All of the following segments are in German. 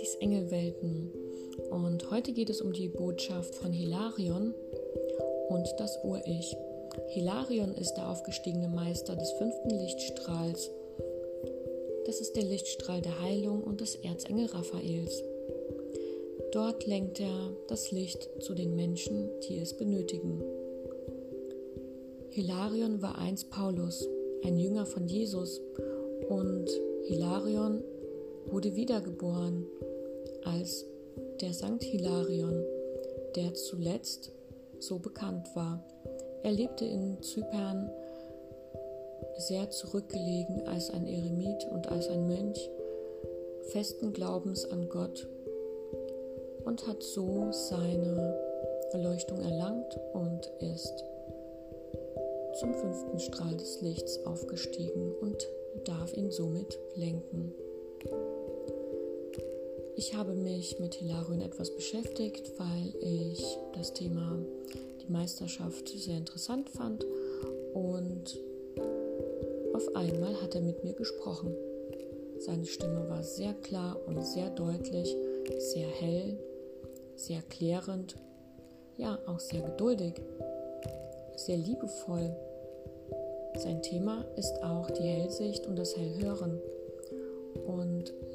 Katis Engelwelten. Und heute geht es um die Botschaft von Hilarion und das Ur-Ich. Hilarion ist der aufgestiegene Meister des fünften Lichtstrahls. Das ist der Lichtstrahl der Heilung und des Erzengel Raphaels. Dort lenkt er das Licht zu den Menschen, die es benötigen. Hilarion war einst Paulus, ein Jünger von Jesus, und Hilarion wurde wiedergeboren als der Sankt Hilarion, der zuletzt so bekannt war. Er lebte in Zypern sehr zurückgelegen als ein Eremit und als ein Mönch, festen Glaubens an Gott und hat so seine Erleuchtung erlangt und ist zum fünften Strahl des Lichts aufgestiegen und darf ihn somit lenken. Ich habe mich mit Hilarion etwas beschäftigt, weil ich das Thema die Meisterschaft sehr interessant fand und auf einmal hat er mit mir gesprochen. Seine Stimme war sehr klar und sehr deutlich, sehr hell, sehr klärend, ja auch sehr geduldig, sehr liebevoll. Sein Thema ist auch die Hellsicht und das Hellhören.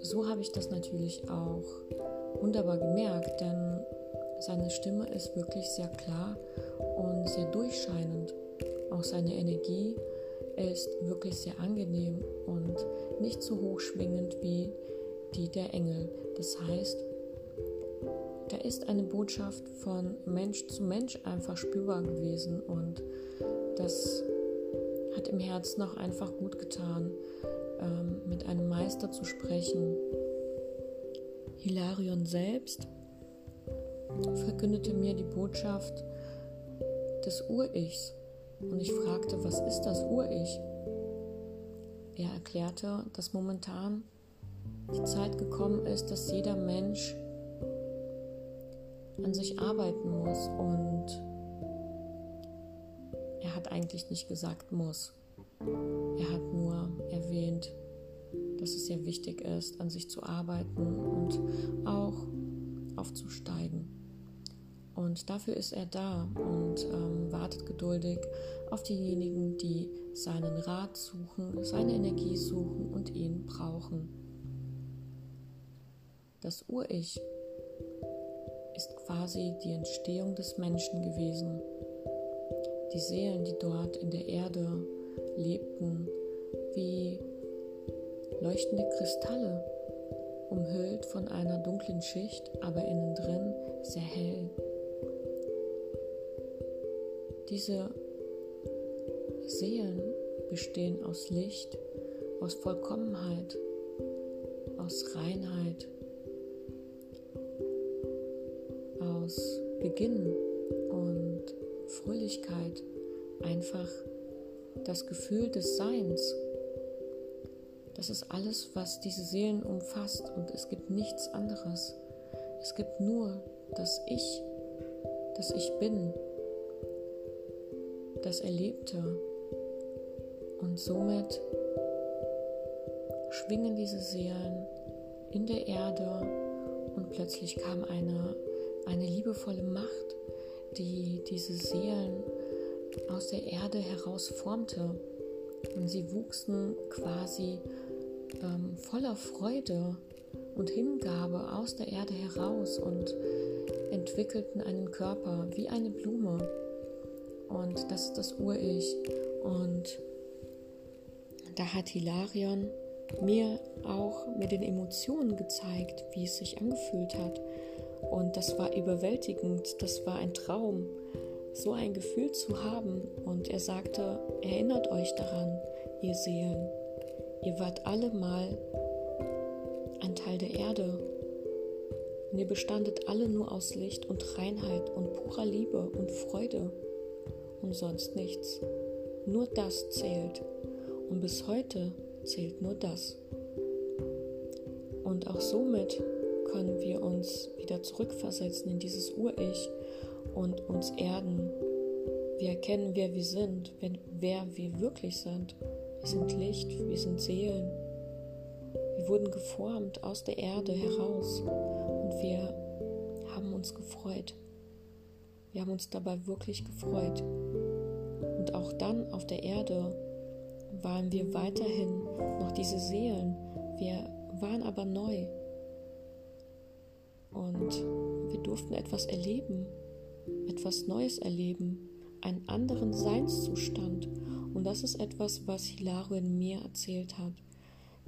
So habe ich das natürlich auch wunderbar gemerkt, denn seine Stimme ist wirklich sehr klar und sehr durchscheinend. Auch seine Energie ist wirklich sehr angenehm und nicht so hochschwingend wie die der Engel. Das heißt, da ist eine Botschaft von Mensch zu Mensch einfach spürbar gewesen und das hat im Herzen auch einfach gut getan, ähm, mit einem Meister zu sprechen. Hilarion selbst verkündete mir die Botschaft des Ur-Ichs und ich fragte, was ist das Ur-Ich? Er erklärte, dass momentan die Zeit gekommen ist, dass jeder Mensch an sich arbeiten muss und er hat eigentlich nicht gesagt muss. Er hat nur erwähnt, dass es sehr wichtig ist, an sich zu arbeiten und auch aufzusteigen. Und dafür ist er da und ähm, wartet geduldig auf diejenigen, die seinen Rat suchen, seine Energie suchen und ihn brauchen. Das Ur-Ich ist quasi die Entstehung des Menschen gewesen. Die Seelen, die dort in der Erde lebten, wie leuchtende Kristalle, umhüllt von einer dunklen Schicht, aber innen drin sehr hell. Diese Seelen bestehen aus Licht, aus Vollkommenheit, aus Reinheit, aus Beginn und Fröhlichkeit, einfach das Gefühl des Seins. Das ist alles, was diese Seelen umfasst und es gibt nichts anderes. Es gibt nur das Ich, das Ich bin, das Erlebte. Und somit schwingen diese Seelen in der Erde und plötzlich kam eine, eine liebevolle Macht, die diese Seelen aus der Erde heraus formte. Und sie wuchsen quasi ähm, voller Freude und Hingabe aus der Erde heraus und entwickelten einen Körper wie eine Blume. Und das ist das Ur-Ich. Und da hat Hilarion mir auch mit den Emotionen gezeigt, wie es sich angefühlt hat. Und das war überwältigend, das war ein Traum, so ein Gefühl zu haben. Und er sagte, erinnert euch daran, ihr Seelen, ihr wart alle mal ein Teil der Erde. Und ihr bestandet alle nur aus Licht und Reinheit und purer Liebe und Freude und sonst nichts. Nur das zählt. Und bis heute zählt nur das. Und auch somit können wir uns wieder zurückversetzen in dieses Ur-Ich und uns erden. Wir erkennen, wer wir sind, wer wir wirklich sind. Wir sind Licht, wir sind Seelen. Wir wurden geformt aus der Erde heraus und wir haben uns gefreut. Wir haben uns dabei wirklich gefreut. Und auch dann auf der Erde waren wir weiterhin noch diese Seelen. Wir waren aber neu. Und wir durften etwas erleben, etwas Neues erleben, einen anderen Seinszustand. Und das ist etwas, was Hilaro in mir erzählt hat.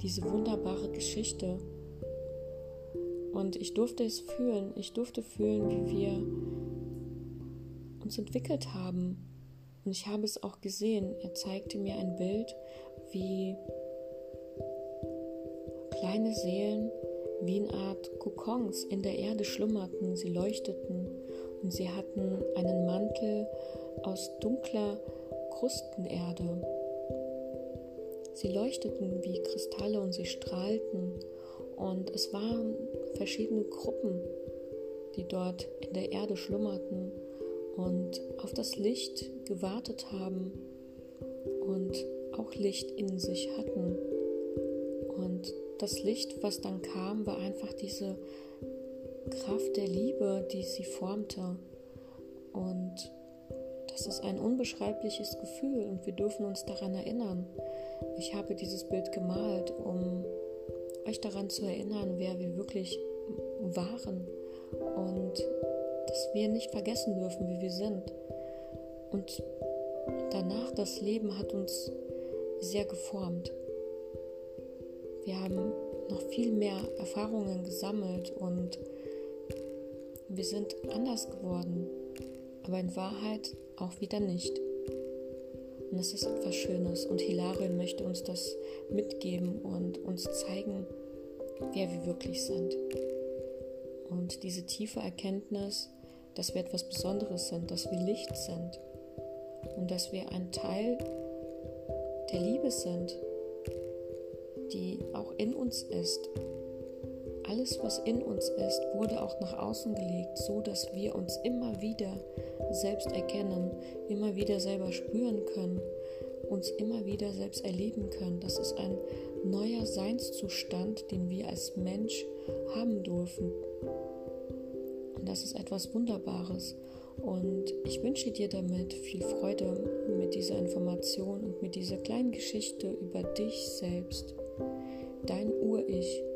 Diese wunderbare Geschichte. Und ich durfte es fühlen. Ich durfte fühlen, wie wir uns entwickelt haben. Und ich habe es auch gesehen. Er zeigte mir ein Bild, wie kleine Seelen wie eine Art Kokons in der Erde schlummerten. Sie leuchteten und sie hatten einen Mantel aus dunkler Krustenerde. Sie leuchteten wie Kristalle und sie strahlten und es waren verschiedene Gruppen, die dort in der Erde schlummerten und auf das Licht gewartet haben und auch Licht in sich hatten. Und das Licht, was dann kam, war einfach diese Kraft der Liebe, die sie formte. Und das ist ein unbeschreibliches Gefühl und wir dürfen uns daran erinnern. Ich habe dieses Bild gemalt, um euch daran zu erinnern, wer wir wirklich waren und dass wir nicht vergessen dürfen, wie wir sind. Und danach, das Leben hat uns sehr geformt. Wir haben noch viel mehr Erfahrungen gesammelt und wir sind anders geworden, aber in Wahrheit auch wieder nicht. Und das ist etwas Schönes und Hilarion möchte uns das mitgeben und uns zeigen, wer wir wirklich sind. Und diese tiefe Erkenntnis, dass wir etwas Besonderes sind, dass wir Licht sind und dass wir ein Teil der Liebe sind, die auch in uns ist. Alles, was in uns ist, wurde auch nach außen gelegt, so dass wir uns immer wieder selbst erkennen, immer wieder selber spüren können, uns immer wieder selbst erleben können. Das ist ein neuer Seinszustand, den wir als Mensch haben dürfen. Und das ist etwas Wunderbares. Und ich wünsche dir damit viel Freude mit dieser Information und mit dieser kleinen Geschichte über dich selbst, dein Ur-Ich.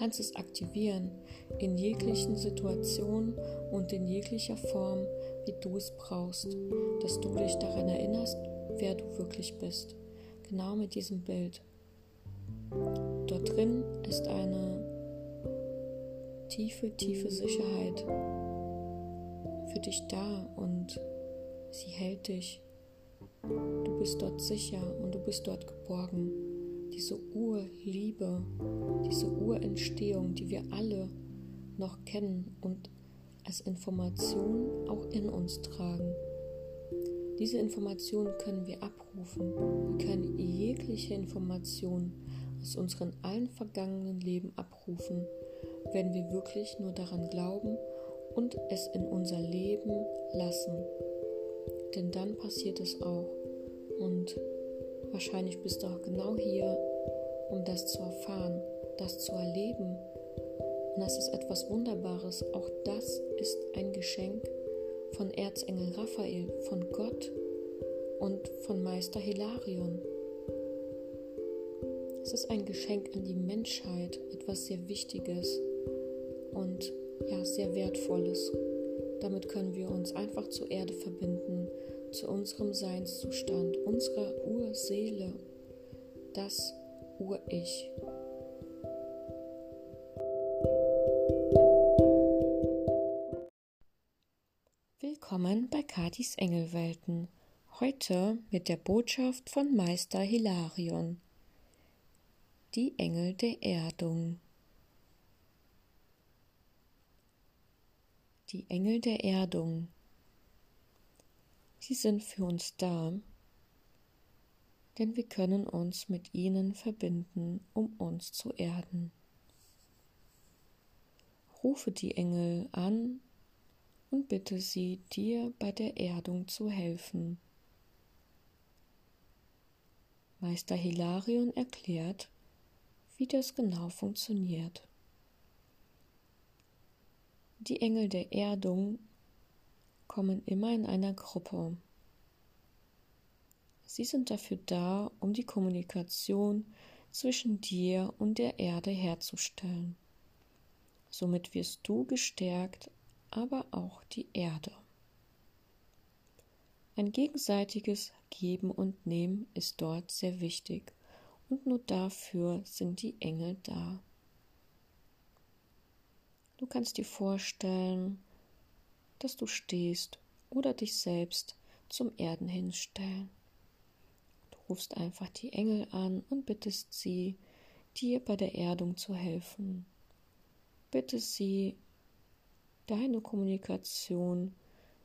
Kannst es aktivieren in jeglichen Situationen und in jeglicher Form, wie du es brauchst, dass du dich daran erinnerst, wer du wirklich bist. Genau mit diesem Bild. Dort drin ist eine tiefe, tiefe Sicherheit für dich da und sie hält dich. Du bist dort sicher und du bist dort geborgen. Diese Urliebe, diese Urentstehung, die wir alle noch kennen und als Information auch in uns tragen. Diese Information können wir abrufen. Wir können jegliche Information aus unseren allen vergangenen Leben abrufen, wenn wir wirklich nur daran glauben und es in unser Leben lassen. Denn dann passiert es auch. Und wahrscheinlich bist du auch genau hier, um das zu erfahren, das zu erleben. Und das ist etwas Wunderbares. Auch das ist ein Geschenk von Erzengel Raphael, von Gott und von Meister Hilarion. Es ist ein Geschenk an die Menschheit, etwas sehr Wichtiges. Und ja, sehr Wertvolles. Damit können wir uns einfach zur Erde verbinden, zu unserem Seinszustand, unserer Urseele, das Ur-Ich. Willkommen bei Katis Engelwelten. Heute mit der Botschaft von Meister Hilarion. Die Engel der Erdung. die Engel der Erdung. Sie sind für uns da, denn wir können uns mit ihnen verbinden, um uns zu erden. Rufe die Engel an und bitte sie, dir bei der Erdung zu helfen. Meister Hilarion erklärt, wie das genau funktioniert. Die Engel der Erdung kommen immer in einer Gruppe. Sie sind dafür da, um die Kommunikation zwischen dir und der Erde herzustellen. Somit wirst du gestärkt, aber auch die Erde. Ein gegenseitiges Geben und Nehmen ist dort sehr wichtig und nur dafür sind die Engel da. Du kannst dir vorstellen, dass du stehst oder dich selbst zum Erden hinstellen. Rufst einfach die Engel an und bittest sie, dir bei der Erdung zu helfen. Bitte sie, deine Kommunikation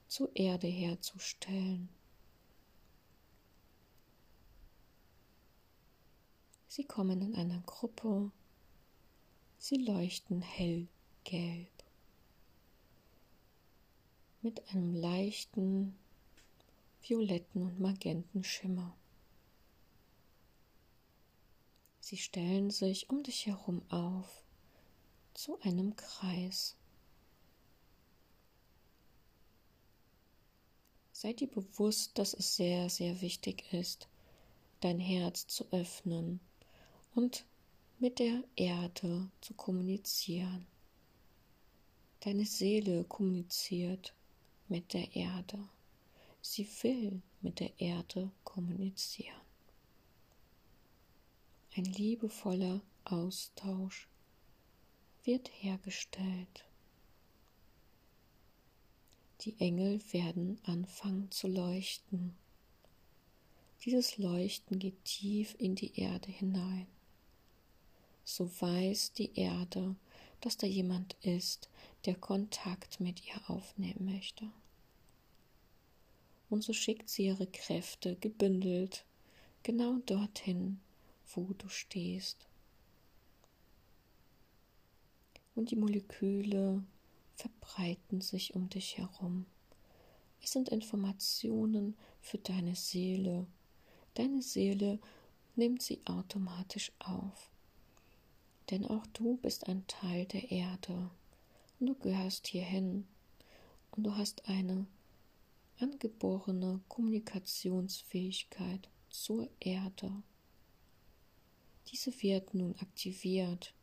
zur Erde herzustellen. Sie kommen in einer Gruppe, sie leuchten hellgelb mit einem leichten violetten und magenten Schimmer. Sie stellen sich um dich herum auf zu einem Kreis. Sei dir bewusst, dass es sehr, sehr wichtig ist, dein Herz zu öffnen und mit der Erde zu kommunizieren. Deine Seele kommuniziert mit der Erde. Sie will mit der Erde kommunizieren. Ein liebevoller Austausch wird hergestellt. Die Engel werden anfangen zu leuchten. Dieses Leuchten geht tief in die Erde hinein. So weiß die Erde, dass da jemand ist, der Kontakt mit ihr aufnehmen möchte. Und so schickt sie ihre Kräfte gebündelt genau dorthin, wo du stehst. Und die Moleküle verbreiten sich um dich herum. Es sind Informationen für deine Seele. Deine Seele nimmt sie automatisch auf. Denn auch du bist ein Teil der Erde und du gehörst hierhin und du hast eine angeborene Kommunikationsfähigkeit zur Erde. Diese wird nun aktiviert.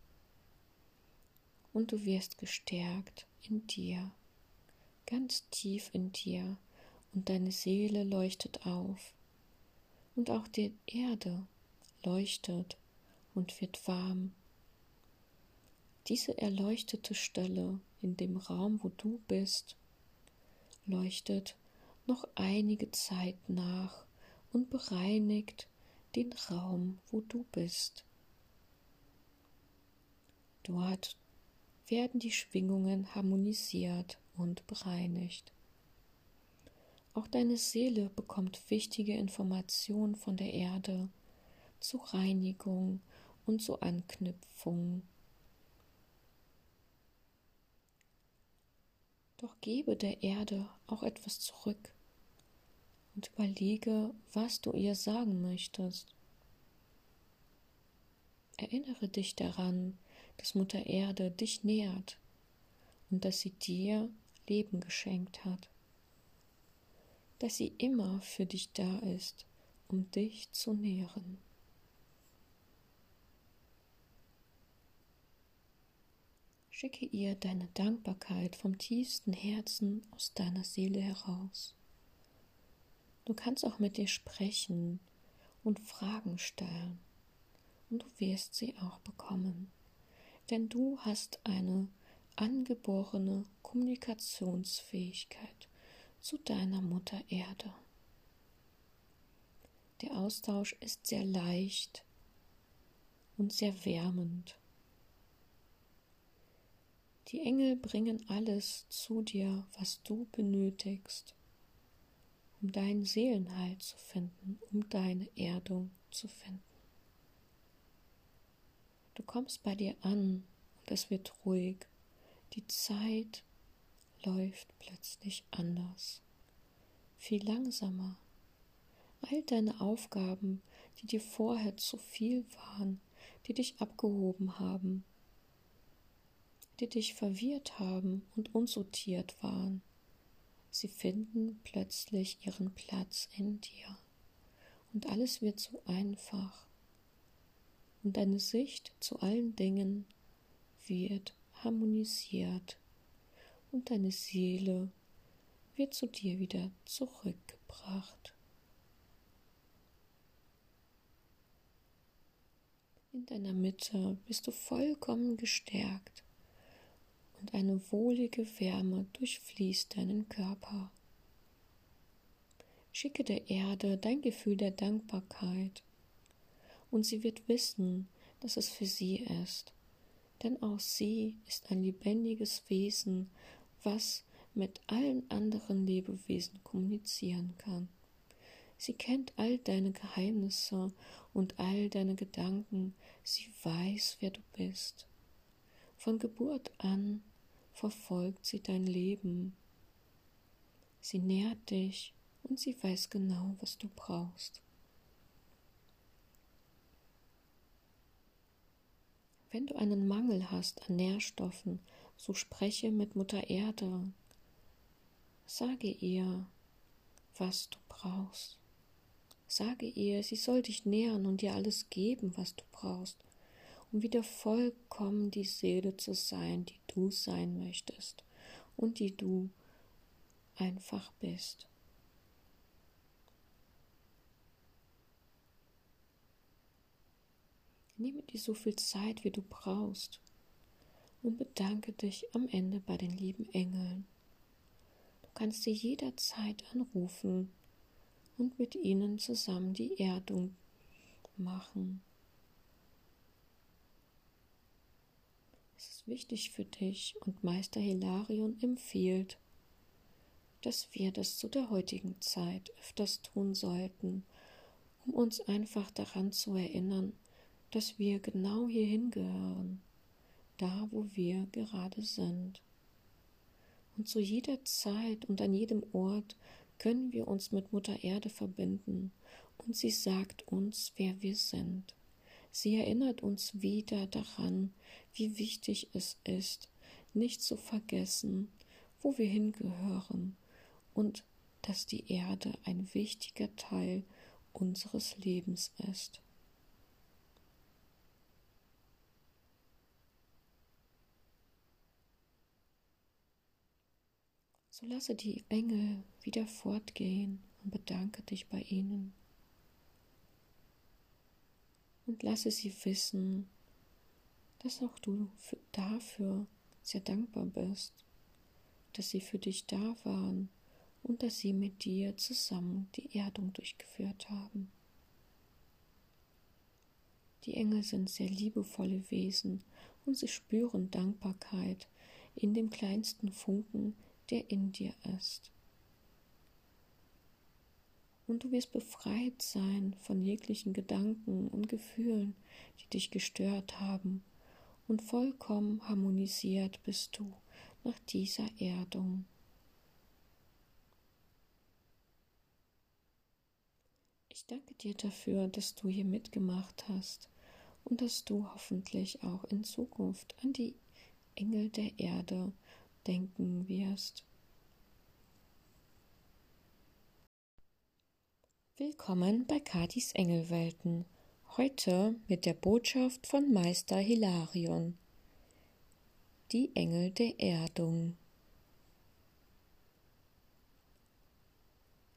Und du wirst gestärkt in dir, ganz tief in dir, und deine Seele leuchtet auf, und auch die Erde leuchtet und wird warm. Diese erleuchtete Stelle in dem Raum, wo du bist, leuchtet noch einige Zeit nach und bereinigt den Raum, wo du bist. Dort werden die Schwingungen harmonisiert und bereinigt. Auch deine Seele bekommt wichtige Informationen von der Erde zur Reinigung und zur Anknüpfung. Doch gebe der Erde auch etwas zurück und überlege, was du ihr sagen möchtest. Erinnere dich daran, dass Mutter Erde dich nährt und dass sie dir Leben geschenkt hat, dass sie immer für dich da ist, um dich zu nähren. Schicke ihr deine Dankbarkeit vom tiefsten Herzen aus deiner Seele heraus. Du kannst auch mit dir sprechen und Fragen stellen und du wirst sie auch bekommen denn du hast eine angeborene Kommunikationsfähigkeit zu deiner Mutter Erde. Der Austausch ist sehr leicht und sehr wärmend. Die Engel bringen alles zu dir, was du benötigst, um deinen Seelenheil zu finden, um deine Erdung zu finden. Du kommst bei dir an und es wird ruhig. Die Zeit läuft plötzlich anders, viel langsamer. All deine Aufgaben, die dir vorher zu viel waren, die dich abgehoben haben, die dich verwirrt haben und unsortiert waren. Sie finden plötzlich ihren Platz in dir. Und alles wird so einfach. Und deine Sicht zu allen Dingen wird harmonisiert. Und deine Seele wird zu dir wieder zurückgebracht. In deiner Mitte bist du vollkommen gestärkt und eine wohlige Wärme durchfließt deinen Körper. Schicke der Erde dein Gefühl der Dankbarkeit und sie wird wissen, dass es für sie ist, denn auch sie ist ein lebendiges Wesen, was mit allen anderen Lebewesen kommunizieren kann. Sie kennt all deine Geheimnisse und all deine Gedanken, sie weiß, wer du bist. Von Geburt an verfolgt sie dein Leben. Sie nährt dich und sie weiß genau, was du brauchst. Wenn du einen Mangel hast an Nährstoffen, so spreche mit Mutter Erde. Sage ihr, was du brauchst. Sage ihr, sie soll dich nähern und dir alles geben, was du brauchst, um wieder vollkommen die Seele zu sein, die du sein möchtest und die du einfach bist. Nehme dir so viel Zeit, wie du brauchst und bedanke dich am Ende bei den lieben Engeln. Du kannst sie jederzeit anrufen und mit ihnen zusammen die Erdung machen. Wichtig für dich und Meister Hilarion empfiehlt, dass wir das zu der heutigen Zeit öfters tun sollten, um uns einfach daran zu erinnern, dass wir genau hierhin gehören, da wo wir gerade sind. Und zu jeder Zeit und an jedem Ort können wir uns mit Mutter Erde verbinden, und sie sagt uns, wer wir sind. Sie erinnert uns wieder daran, wie wichtig es ist, nicht zu vergessen, wo wir hingehören und dass die Erde ein wichtiger Teil unseres Lebens ist. So lasse die Engel wieder fortgehen und bedanke dich bei ihnen. Und lasse sie wissen, dass auch du dafür sehr dankbar bist, dass sie für dich da waren und dass sie mit dir zusammen die Erdung durchgeführt haben. Die Engel sind sehr liebevolle Wesen und sie spüren Dankbarkeit in dem kleinsten Funken, der in dir ist. Und du wirst befreit sein von jeglichen Gedanken und Gefühlen, die dich gestört haben, und vollkommen harmonisiert bist du nach dieser Erdung. Ich danke dir dafür, dass du hier mitgemacht hast und dass du hoffentlich auch in Zukunft an die Engel der Erde denken wirst. Willkommen bei Katis Engelwelten. Heute mit der Botschaft von Meister Hilarion. Die Engel der Erdung.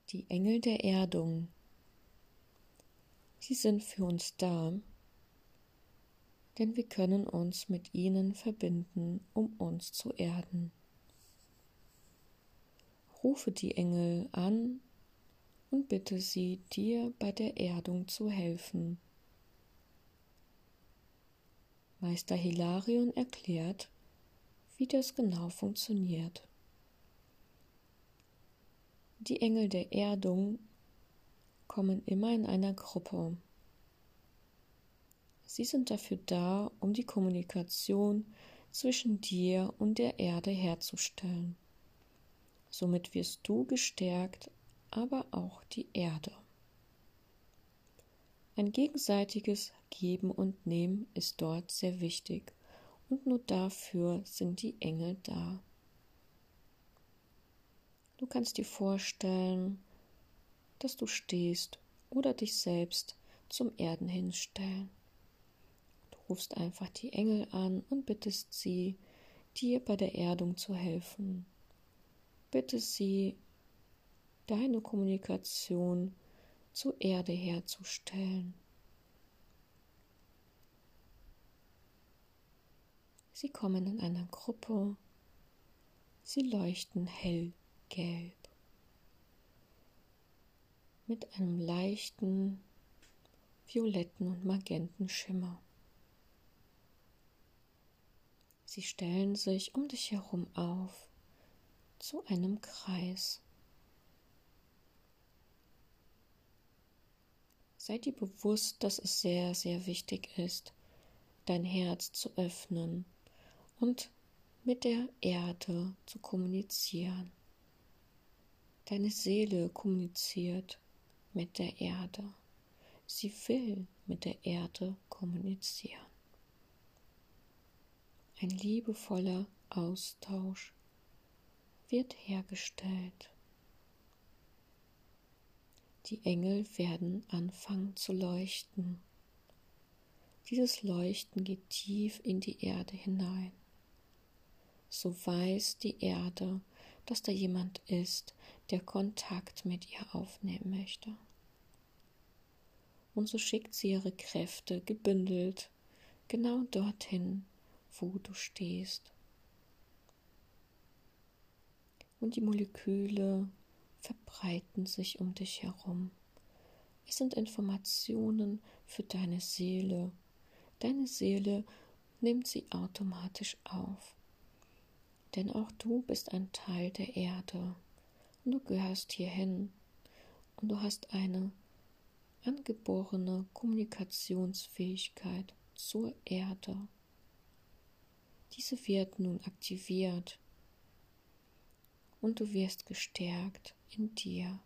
Die Engel der Erdung. Sie sind für uns da, denn wir können uns mit ihnen verbinden, um uns zu erden. Rufe die Engel an und bitte sie, dir bei der Erdung zu helfen. Meister Hilarion erklärt, wie das genau funktioniert. Die Engel der Erdung kommen immer in einer Gruppe. Sie sind dafür da, um die Kommunikation zwischen dir und der Erde herzustellen. Somit wirst du gestärkt, aber auch die Erde. Ein gegenseitiges Geben und Nehmen ist dort sehr wichtig und nur dafür sind die Engel da. Du kannst dir vorstellen, dass du stehst oder dich selbst zum Erden hinstellen. Du rufst einfach die Engel an und bittest sie, dir bei der Erdung zu helfen. Bitte sie, deine Kommunikation zur Erde herzustellen. Sie kommen in einer Gruppe, sie leuchten hellgelb mit einem leichten violetten und magenten Schimmer. Sie stellen sich um dich herum auf zu einem Kreis. Sei dir bewusst, dass es sehr, sehr wichtig ist, dein Herz zu öffnen und mit der Erde zu kommunizieren. Deine Seele kommuniziert mit der Erde. Sie will mit der Erde kommunizieren. Ein liebevoller Austausch wird hergestellt. Die Engel werden anfangen zu leuchten. Dieses Leuchten geht tief in die Erde hinein. So weiß die Erde, dass da jemand ist, der Kontakt mit ihr aufnehmen möchte. Und so schickt sie ihre Kräfte gebündelt genau dorthin, wo du stehst. Und die Moleküle verbreiten sich um dich herum. Es sind Informationen für deine Seele. Deine Seele nimmt sie automatisch auf. Denn auch du bist ein Teil der Erde und du gehörst hierhin und du hast eine angeborene Kommunikationsfähigkeit zur Erde. Diese wird nun aktiviert und du wirst gestärkt in dir,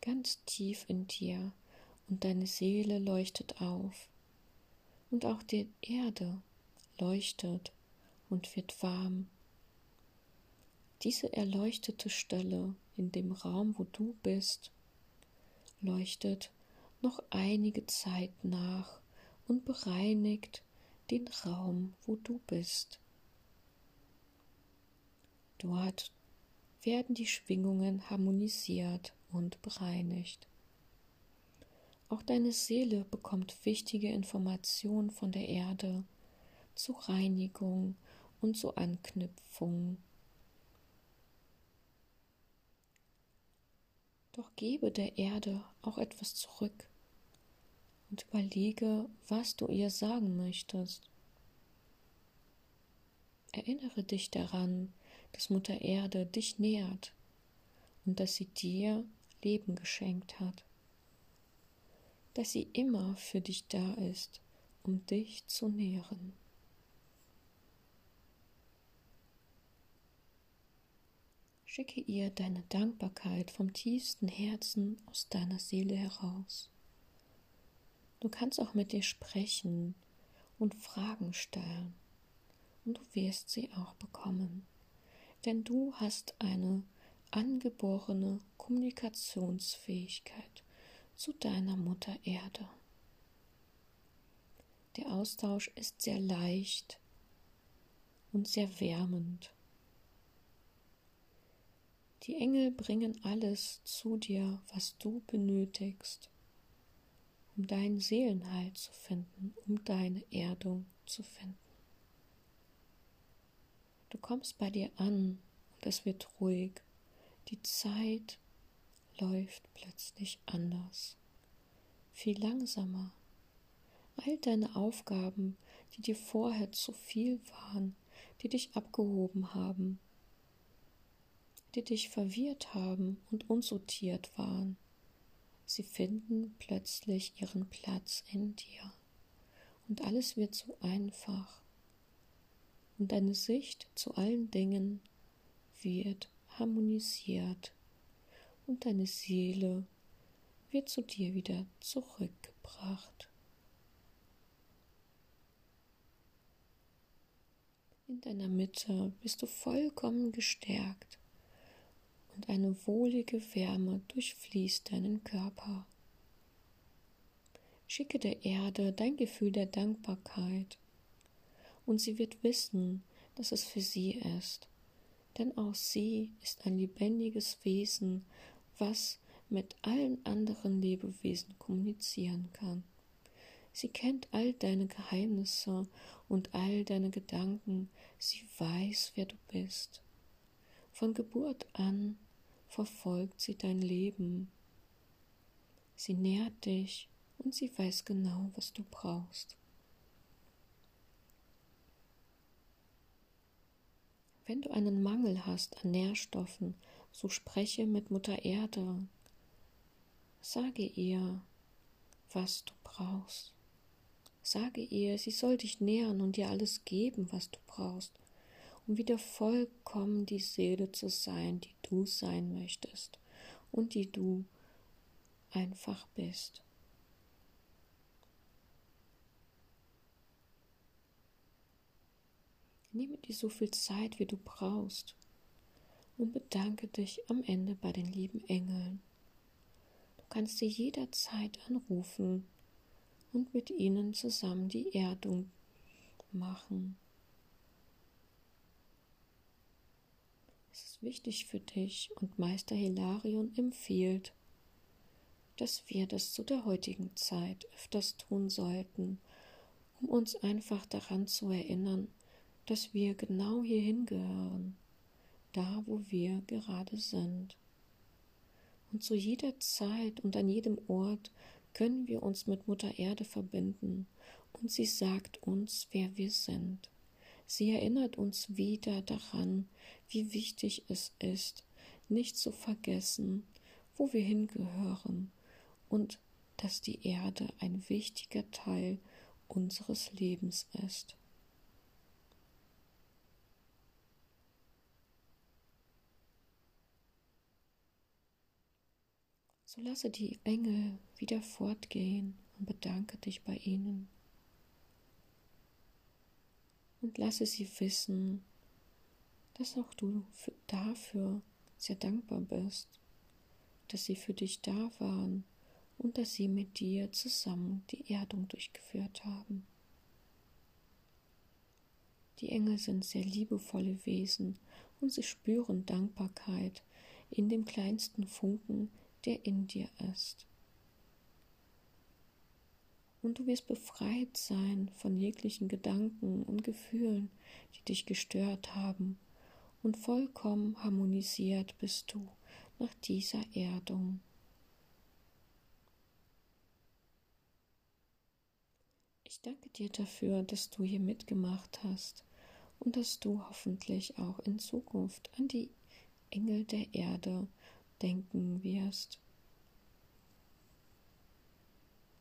ganz tief in dir und deine Seele leuchtet auf und auch die Erde leuchtet und wird warm. Diese erleuchtete Stelle in dem Raum, wo du bist, leuchtet noch einige Zeit nach und bereinigt den Raum, wo du bist. Dort werden die Schwingungen harmonisiert und bereinigt. Auch deine Seele bekommt wichtige Informationen von der Erde zur Reinigung und zur Anknüpfung Doch gebe der Erde auch etwas zurück und überlege, was du ihr sagen möchtest. Erinnere dich daran, dass Mutter Erde dich nährt und dass sie dir Leben geschenkt hat, dass sie immer für dich da ist, um dich zu nähren. Schicke ihr deine Dankbarkeit vom tiefsten Herzen aus deiner Seele heraus. Du kannst auch mit dir sprechen und Fragen stellen, und du wirst sie auch bekommen, denn du hast eine angeborene Kommunikationsfähigkeit zu deiner Mutter Erde. Der Austausch ist sehr leicht und sehr wärmend. Die Engel bringen alles zu dir, was du benötigst, um deinen Seelenheil zu finden, um deine Erdung zu finden. Du kommst bei dir an und es wird ruhig. Die Zeit läuft plötzlich anders, viel langsamer. All deine Aufgaben, die dir vorher zu viel waren, die dich abgehoben haben, die dich verwirrt haben und unsortiert waren. Sie finden plötzlich ihren Platz in dir. Und alles wird so einfach. Und deine Sicht zu allen Dingen wird harmonisiert. Und deine Seele wird zu dir wieder zurückgebracht. gebracht. In deiner Mitte bist du vollkommen gestärkt und eine wohlige Wärme durchfließt deinen Körper. Schicke der Erde dein Gefühl der Dankbarkeit und sie wird wissen, dass es für sie ist, denn auch sie ist ein lebendiges Wesen, was mit allen anderen Lebewesen kommunizieren kann. Sie kennt all deine Geheimnisse und all deine Gedanken, sie weiß, wer du bist. Von Geburt an verfolgt sie dein Leben. Sie nährt dich und sie weiß genau, was du brauchst. Wenn du einen Mangel hast an Nährstoffen, so spreche mit Mutter Erde. Sage ihr, was du brauchst. Sage ihr, sie soll dich nähren und dir alles geben, was du brauchst, um wieder vollkommen die Seele zu sein, die du sein möchtest und die du einfach bist. Nehme dir so viel Zeit, wie du brauchst und bedanke dich am Ende bei den lieben Engeln. Du kannst sie jederzeit anrufen und mit ihnen zusammen die Erdung machen. Es ist wichtig für dich und Meister Hilarion empfiehlt, dass wir das zu der heutigen Zeit öfters tun sollten, um uns einfach daran zu erinnern, dass wir genau hierhin gehören, da wo wir gerade sind. Und zu jeder Zeit und an jedem Ort können wir uns mit Mutter Erde verbinden und sie sagt uns, wer wir sind. Sie erinnert uns wieder daran, wie wichtig es ist, nicht zu vergessen, wo wir hingehören und dass die Erde ein wichtiger Teil unseres Lebens ist. So lasse die Engel wieder fortgehen und bedanke dich bei ihnen. Und lasse sie wissen, dass auch du dafür sehr dankbar bist, dass sie für dich da waren und dass sie mit dir zusammen die Erdung durchgeführt haben. Die Engel sind sehr liebevolle Wesen und sie spüren Dankbarkeit in dem kleinsten Funken, der in dir ist. Und du wirst befreit sein von jeglichen Gedanken und Gefühlen, die dich gestört haben, und vollkommen harmonisiert bist du nach dieser Erdung. Ich danke dir dafür, dass du hier mitgemacht hast und dass du hoffentlich auch in Zukunft an die Engel der Erde denken wirst